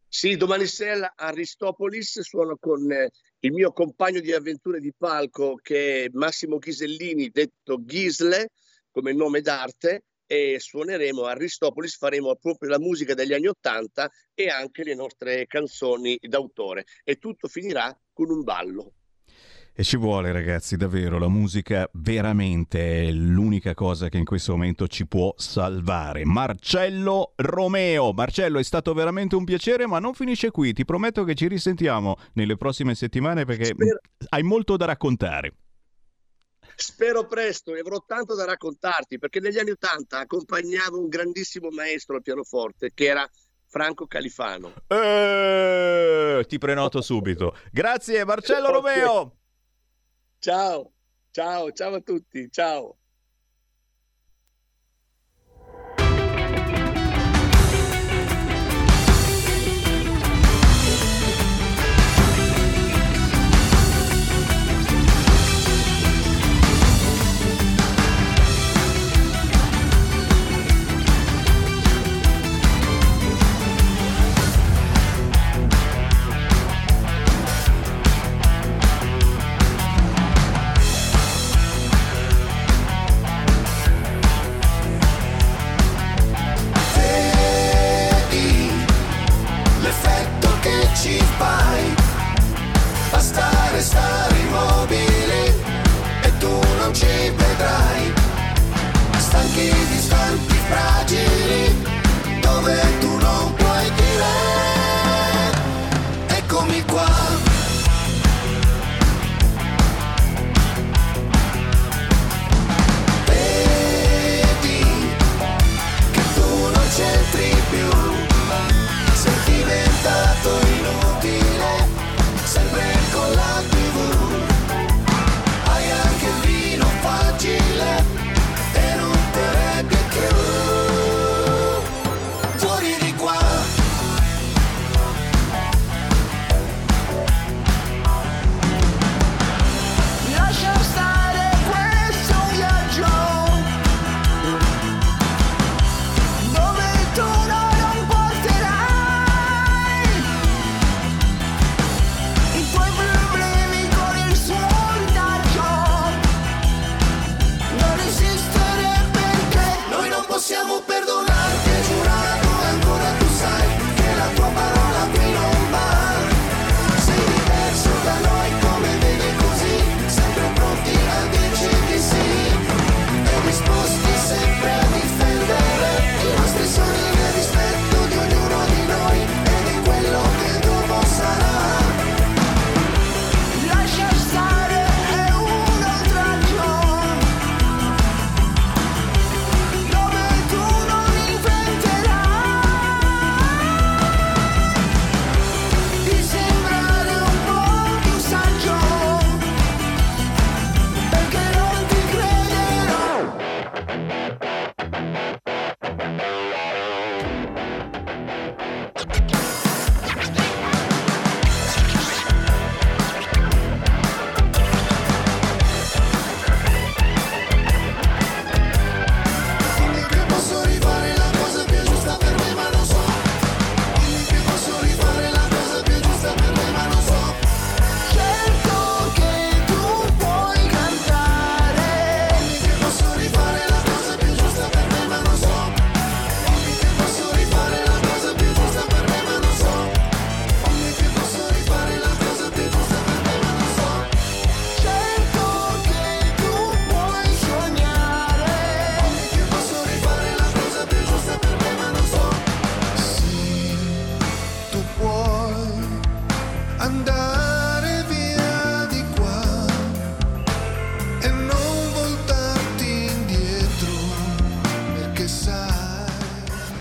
Speaker 11: Sì, domani sera a Aristopolis suono con eh, il mio compagno di avventure di palco che è Massimo Ghisellini, detto Ghisle, come nome d'arte, e suoneremo a Aristopolis, faremo proprio la musica degli anni Ottanta e anche le nostre canzoni d'autore. E tutto finirà con un ballo.
Speaker 2: E ci vuole ragazzi, davvero, la musica veramente è l'unica cosa che in questo momento ci può salvare. Marcello Romeo, Marcello è stato veramente un piacere, ma non finisce qui, ti prometto che ci risentiamo nelle prossime settimane perché Spero... hai molto da raccontare.
Speaker 11: Spero presto e avrò tanto da raccontarti perché negli anni Ottanta accompagnavo un grandissimo maestro al pianoforte che era Franco Califano.
Speaker 2: Eh, ti prenoto subito. Grazie Marcello Romeo.
Speaker 11: Ciao.
Speaker 10: Ciao, ciao a tutti, ciao.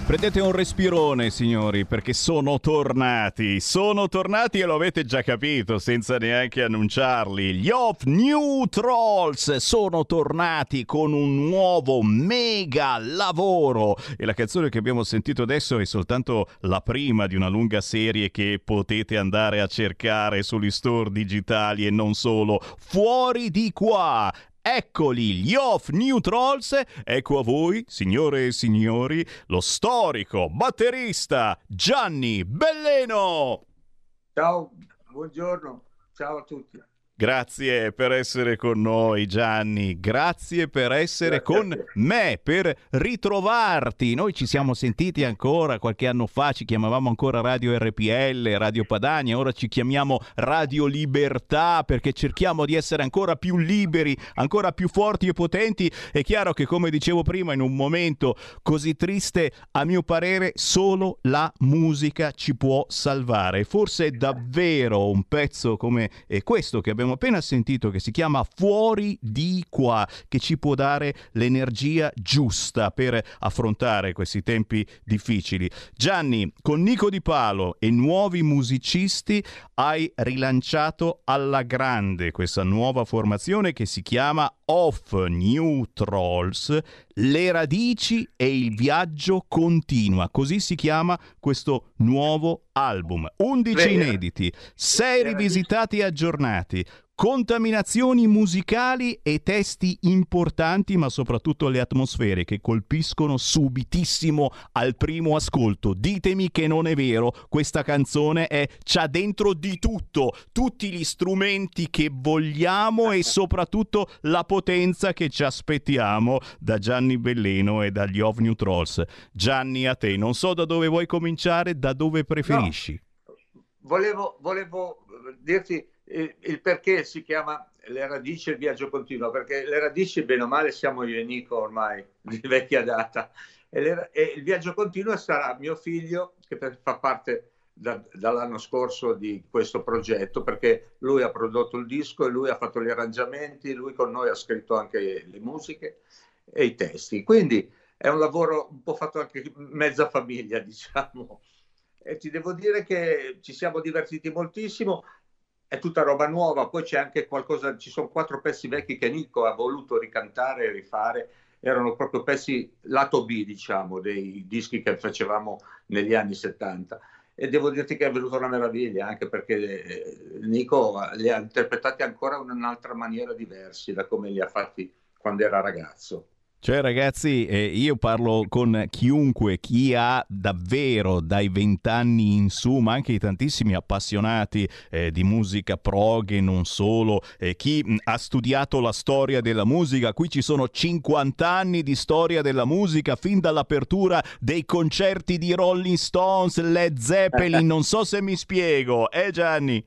Speaker 2: Prendete un respirone, signori, perché sono tornati. Sono tornati e lo avete già capito, senza neanche annunciarli. Gli Off New Trolls sono tornati con un nuovo mega lavoro. E la canzone che abbiamo sentito adesso è soltanto la prima di una lunga serie che potete andare a cercare sugli store digitali e non solo. Fuori di qua! Eccoli, gli Off New Trolls. Ecco a voi, signore e signori, lo storico batterista Gianni Belleno.
Speaker 12: Ciao, buongiorno, ciao a tutti.
Speaker 2: Grazie per essere con noi Gianni, grazie per essere
Speaker 12: Grazie
Speaker 2: con me, per ritrovarti. Noi ci siamo sentiti ancora qualche anno fa, ci chiamavamo ancora Radio RPL, Radio Padania, ora ci chiamiamo Radio Libertà perché cerchiamo di essere ancora più liberi, ancora più forti e potenti. È chiaro che come dicevo prima, in un momento così triste, a mio parere, solo la musica ci può salvare. Forse è davvero un pezzo come questo che abbiamo abbiamo appena sentito che si chiama Fuori di qua, che ci può dare l'energia giusta per affrontare questi tempi difficili. Gianni, con Nico Di Palo e nuovi musicisti hai rilanciato alla grande questa nuova formazione che si chiama Off New Trolls, le radici e il viaggio continua, così si chiama questo nuovo album. 11 inediti, 6 rivisitati e aggiornati, contaminazioni musicali e testi importanti, ma soprattutto le atmosfere che colpiscono subitissimo al primo ascolto. Ditemi che non è vero, questa canzone è c'ha dentro di tutto, tutti gli strumenti che vogliamo e soprattutto la potenza che ci aspettiamo da Gianni Belleno e dagli Of New Trolls. Gianni, a te, non so da dove vuoi cominciare, da dove preferisci.
Speaker 12: No. Volevo, volevo dirti il perché si chiama le radici e il viaggio continuo, perché le radici, bene o male, siamo io e Nico ormai di vecchia data, e, le, e il viaggio continuo sarà mio figlio, che fa parte da, dall'anno scorso di questo progetto, perché lui ha prodotto il disco e lui ha fatto gli arrangiamenti, lui con noi ha scritto anche le musiche e i testi. Quindi è un lavoro un po' fatto anche mezza famiglia, diciamo. E ti devo dire che ci siamo divertiti moltissimo è tutta roba nuova, poi c'è anche qualcosa, ci sono quattro pezzi vecchi che Nico ha voluto ricantare e rifare, erano proprio pezzi lato B, diciamo, dei dischi che facevamo negli anni 70. E devo dirti che è venuta una meraviglia, anche perché eh, Nico li ha interpretati ancora in un'altra maniera diversi da come li ha fatti quando era ragazzo.
Speaker 2: Cioè ragazzi, eh, io parlo con chiunque, chi ha davvero dai vent'anni in su, ma anche i tantissimi appassionati eh, di musica prog e non solo, eh, chi mh, ha studiato la storia della musica, qui ci sono 50 anni di storia della musica, fin dall'apertura dei concerti di Rolling Stones, Led Zeppelin, non so se mi spiego, eh Gianni?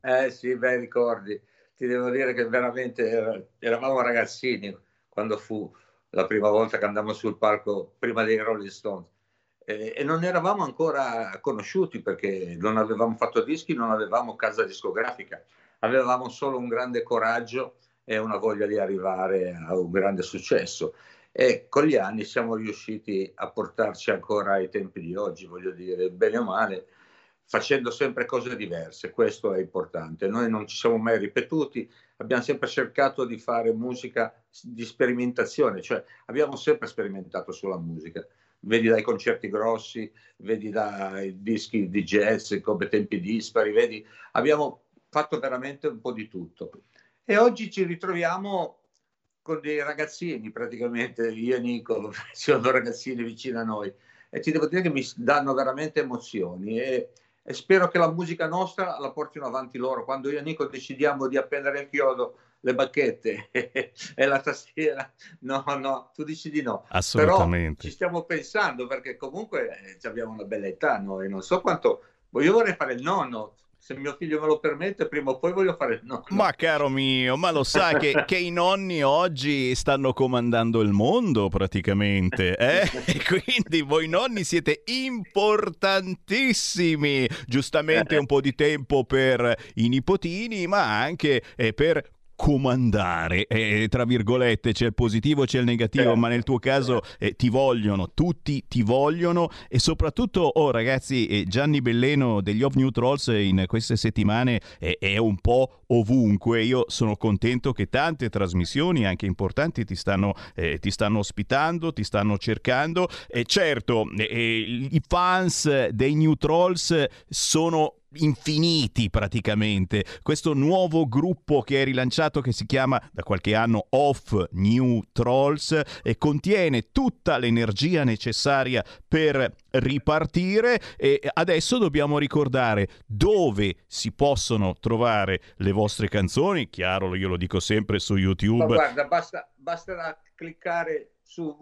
Speaker 12: Eh sì, bei ricordi, ti devo dire che veramente era, eravamo ragazzini quando fu la prima volta che andammo sul palco prima dei Rolling Stones. Eh, e non eravamo ancora conosciuti perché non avevamo fatto dischi, non avevamo casa discografica, avevamo solo un grande coraggio e una voglia di arrivare a un grande successo. E con gli anni siamo riusciti a portarci ancora ai tempi di oggi, voglio dire, bene o male, facendo sempre cose diverse, questo è importante. Noi non ci siamo mai ripetuti, abbiamo sempre cercato di fare musica di sperimentazione, cioè abbiamo sempre sperimentato sulla musica. Vedi dai concerti grossi, vedi dai dischi di jazz come tempi dispari, vedi, abbiamo fatto veramente un po' di tutto. E oggi ci ritroviamo con dei ragazzini, praticamente io e Nico, sono ragazzini vicino a noi, e ti devo dire che mi danno veramente emozioni. E, e spero che la musica nostra la portino avanti loro. Quando io e Nico decidiamo di appendere il chiodo, le bacchette e la tastiera, no, no, tu dici di no.
Speaker 2: Assolutamente.
Speaker 12: Però ci stiamo pensando perché comunque eh, abbiamo una bella età noi, non so quanto... Io vorrei fare il nonno, se mio figlio me lo permette, prima o poi voglio fare il nonno.
Speaker 2: Ma caro mio, ma lo sa che, che i nonni oggi stanno comandando il mondo praticamente, eh? E quindi voi nonni siete importantissimi. Giustamente un po' di tempo per i nipotini, ma anche eh, per comandare, eh, tra virgolette, c'è il positivo, c'è il negativo, ma nel tuo caso eh, ti vogliono, tutti ti vogliono. E soprattutto, oh ragazzi, eh, Gianni Belleno degli New Trolls in queste settimane è un po' ovunque, io sono contento che tante trasmissioni, anche importanti, ti stanno, eh, ti stanno ospitando, ti stanno cercando. E certo, eh, i fans dei New Trolls sono infiniti praticamente. Questo nuovo gruppo che è rilanciato che si chiama da qualche anno Off New Trolls e contiene tutta l'energia necessaria per ripartire e adesso dobbiamo ricordare dove si possono trovare le vostre canzoni. Chiaro, io lo dico sempre su YouTube. Ma
Speaker 12: guarda, basta, basterà cliccare su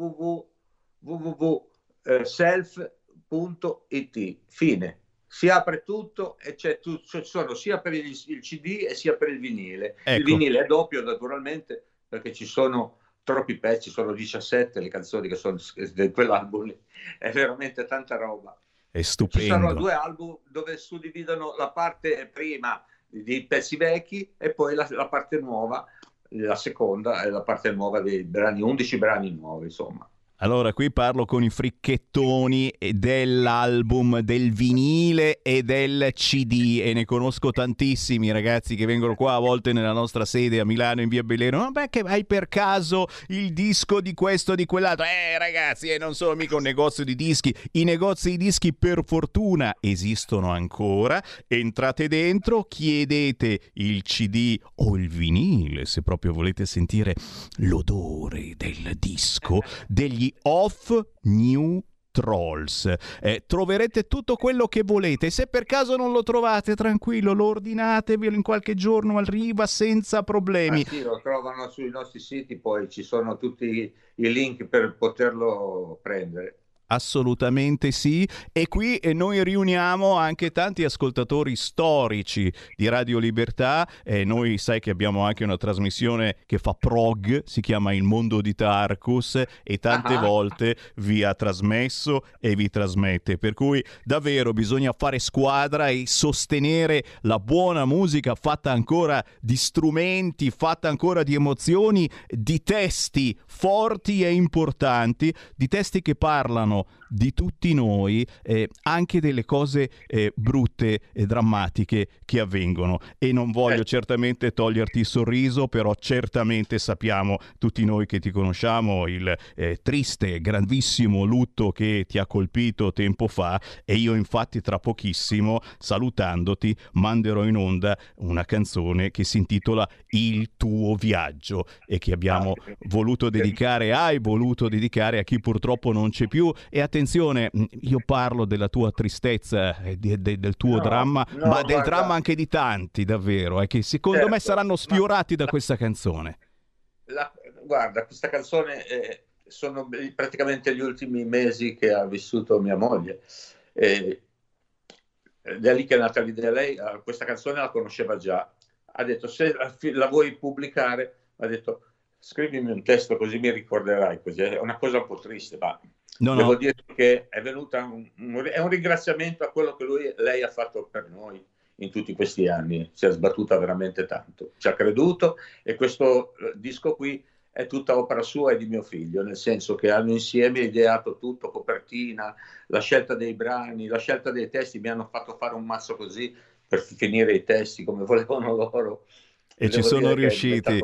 Speaker 12: www.self.it. Fine si apre tutto e c'è tutto, ci sono sia per il, il, CD e sia per il vinile. Ecco. Il vinile è doppio naturalmente perché ci sono troppi pezzi, sono 17 le canzoni che sono di quell'album lì, è veramente tanta roba.
Speaker 2: È stupendo.
Speaker 12: Ci sono due album dove suddividono la parte prima di pezzi vecchi e poi la, la parte nuova, la seconda è la parte nuova dei brani, 11 brani nuovi, insomma.
Speaker 2: Allora, qui parlo con i fricchettoni dell'album, del vinile e del CD e ne conosco tantissimi ragazzi che vengono qua a volte nella nostra sede a Milano in via Bellero. Ma beh, che hai per caso il disco di questo o di quell'altro? Eh ragazzi, eh, non sono mica un negozio di dischi. I negozi di dischi per fortuna esistono ancora. Entrate dentro, chiedete il CD o il vinile se proprio volete sentire l'odore del disco degli Off New Trolls. Eh, troverete tutto quello che volete. Se per caso non lo trovate, tranquillo, lo ordinatevelo in qualche giorno, arriva senza problemi.
Speaker 12: Ah, sì, lo trovano sui nostri siti, poi ci sono tutti i link per poterlo prendere.
Speaker 2: Assolutamente sì, e qui eh, noi riuniamo anche tanti ascoltatori storici di Radio Libertà. E noi sai che abbiamo anche una trasmissione che fa prog, si chiama Il mondo di Tarkus e tante uh-huh. volte vi ha trasmesso e vi trasmette, per cui davvero bisogna fare squadra e sostenere la buona musica fatta ancora di strumenti, fatta ancora di emozioni, di testi forti e importanti, di testi che parlano di tutti noi eh, anche delle cose eh, brutte e drammatiche che avvengono e non voglio eh. certamente toglierti il sorriso però certamente sappiamo tutti noi che ti conosciamo il eh, triste grandissimo lutto che ti ha colpito tempo fa e io infatti tra pochissimo salutandoti manderò in onda una canzone che si intitola Il tuo viaggio e che abbiamo ah, voluto dedicare hai voluto dedicare a chi purtroppo non c'è più e attenzione, io parlo della tua tristezza, e de, de, del tuo no, dramma, no, ma del dramma anche di tanti, davvero, eh, che secondo certo, me saranno sfiorati da questa canzone.
Speaker 12: La, guarda, questa canzone eh, sono praticamente gli ultimi mesi che ha vissuto mia moglie. Eh, da lì che è nata l'idea. Lei eh, questa canzone la conosceva già. Ha detto: Se la, la vuoi pubblicare, ha detto scrivimi un testo così mi ricorderai. Così. È una cosa un po' triste, ma No, Devo no. dire che è venuta un, un, è un ringraziamento a quello che lui, lei ha fatto per noi in tutti questi anni. Si è sbattuta veramente tanto, ci ha creduto e questo eh, disco qui è tutta opera sua e di mio figlio, nel senso che hanno insieme ideato tutto, copertina, la scelta dei brani, la scelta dei testi, mi hanno fatto fare un mazzo così per finire i testi come volevano loro
Speaker 2: e ci sono riusciti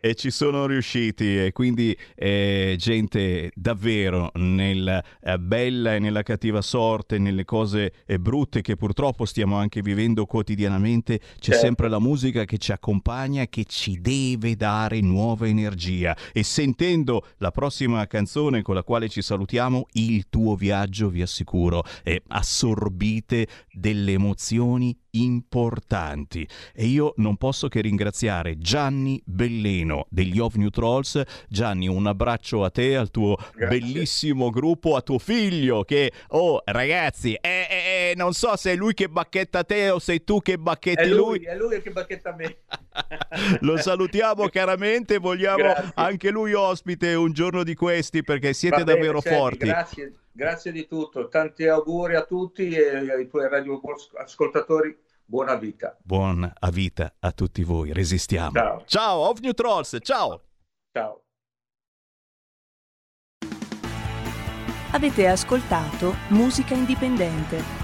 Speaker 2: e ci sono riusciti e quindi eh, gente davvero nella eh, bella e nella cattiva sorte nelle cose eh, brutte che purtroppo stiamo anche vivendo quotidianamente c'è certo. sempre la musica che ci accompagna che ci deve dare nuova energia e sentendo la prossima canzone con la quale ci salutiamo il tuo viaggio vi assicuro assorbite delle emozioni importanti e io non posso che ringraziare Gianni Belleno degli OVNU Trolls. Gianni, un abbraccio a te, al tuo Grazie. bellissimo gruppo, a tuo figlio che, oh ragazzi, eh, eh, eh, non so se è lui che bacchetta te o sei tu che bacchetti
Speaker 12: è lui.
Speaker 2: lui.
Speaker 12: È lui che bacchetta me.
Speaker 2: Lo salutiamo caramente, vogliamo Grazie. anche lui ospite un giorno di questi perché siete bene, davvero
Speaker 12: senti,
Speaker 2: forti.
Speaker 12: Grazie Grazie di tutto, tanti auguri a tutti e ai tuoi radioascoltatori. Buona vita.
Speaker 2: Buona vita a tutti voi, resistiamo. Ciao. Ciao, Off New Trolls, ciao.
Speaker 12: Ciao.
Speaker 1: Avete ascoltato Musica Indipendente